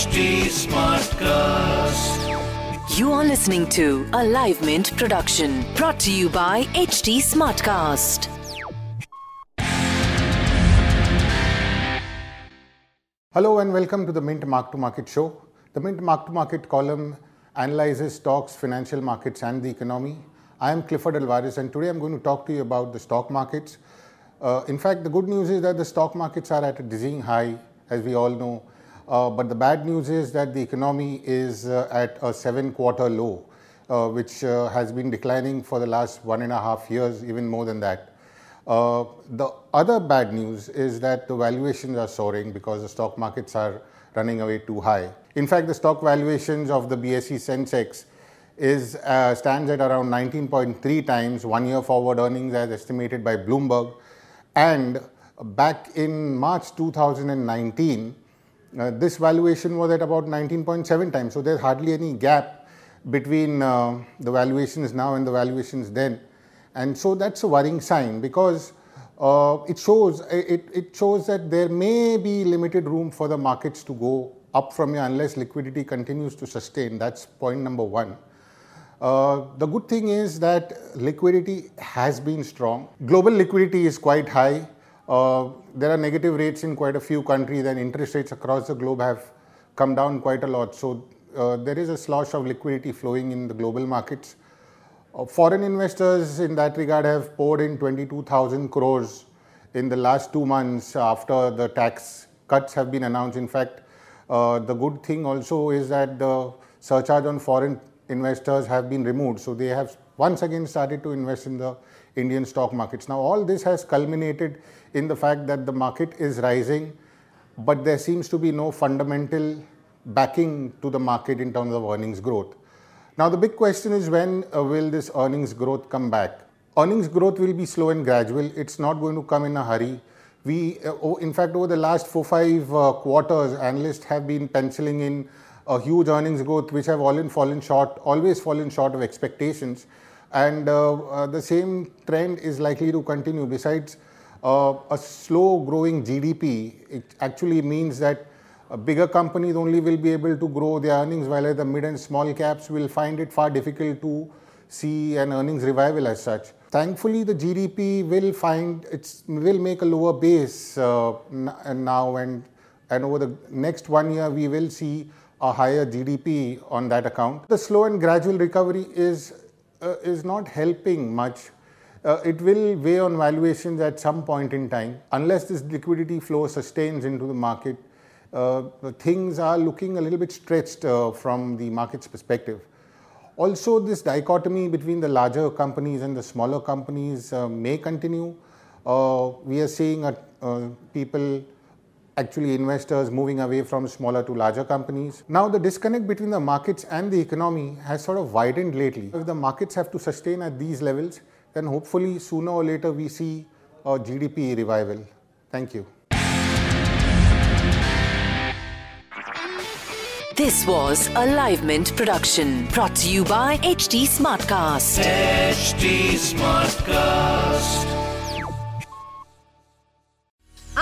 HT Smartcast. You are listening to a Live Mint production brought to you by HT Smartcast. Hello and welcome to the Mint Mark to Market show. The Mint Mark to Market column analyzes stocks, financial markets, and the economy. I am Clifford Alvares, and today I'm going to talk to you about the stock markets. Uh, in fact, the good news is that the stock markets are at a dizzying high, as we all know. Uh, but the bad news is that the economy is uh, at a seven quarter low, uh, which has been declining for the last one and a half years, even more than that. The other bad news is that the valuations are soaring because the stock markets are running away too high. In fact, the stock valuations of the BSE Sensex is uh, stands at around 19.3 times one year forward earnings as estimated by Bloomberg, and back in March 2019 uh, this valuation was at about 19.7 times. So there's hardly any gap between uh, the valuations now and the valuations then. And so that's a worrying sign because uh, it shows it, it shows that there may be limited room for the markets to go up from here unless liquidity continues to sustain. That's point number one. Uh, the good thing is that liquidity has been strong. Global liquidity is quite high. Uh, there are negative rates in quite a few countries, and interest rates across the globe have come down quite a lot. So uh, there is a slosh of liquidity flowing in the global markets. Uh, foreign investors, in that regard, have poured in 22,000 crores in the last two months after the tax cuts have been announced. In fact, uh, the good thing also is that the surcharge on foreign investors have been removed. So they have once again started to invest in the Indian stock markets. Now, all this has culminated in the fact that the market is rising, but there seems to be no fundamental backing to the market in terms of earnings growth. Now, the big question is when uh, will this earnings growth come back? Earnings growth will be slow and gradual. It's not going to come in a hurry. We, uh, in fact, over the last four five uh, quarters, analysts have been penciling in a huge earnings growth, which have all in fallen short, always fallen short of expectations and uh, uh, the same trend is likely to continue. Besides, uh, a slow growing GDP, it actually means that bigger companies only will be able to grow their earnings, while the mid and small caps will find it far difficult to see an earnings revival as such. Thankfully, the GDP will find its will make a lower base uh, now, and and over the next one year we will see a higher GDP on that account. The slow and gradual recovery is uh, is not helping much. Uh, it will weigh on valuations at some point in time. Unless this liquidity flow sustains into the market, uh, things are looking a little bit stretched uh, from the market's perspective. Also, this dichotomy between the larger companies and the smaller companies uh, may continue. Uh, we are seeing people actually investors moving away from smaller to larger companies. Now, the disconnect between the markets and the economy has sort of widened lately. If the markets have to sustain at these levels, then hopefully sooner or later we see a GDP revival. Thank you. This was a Live Mint production brought to you by HT Smartcast. HT Smartcast.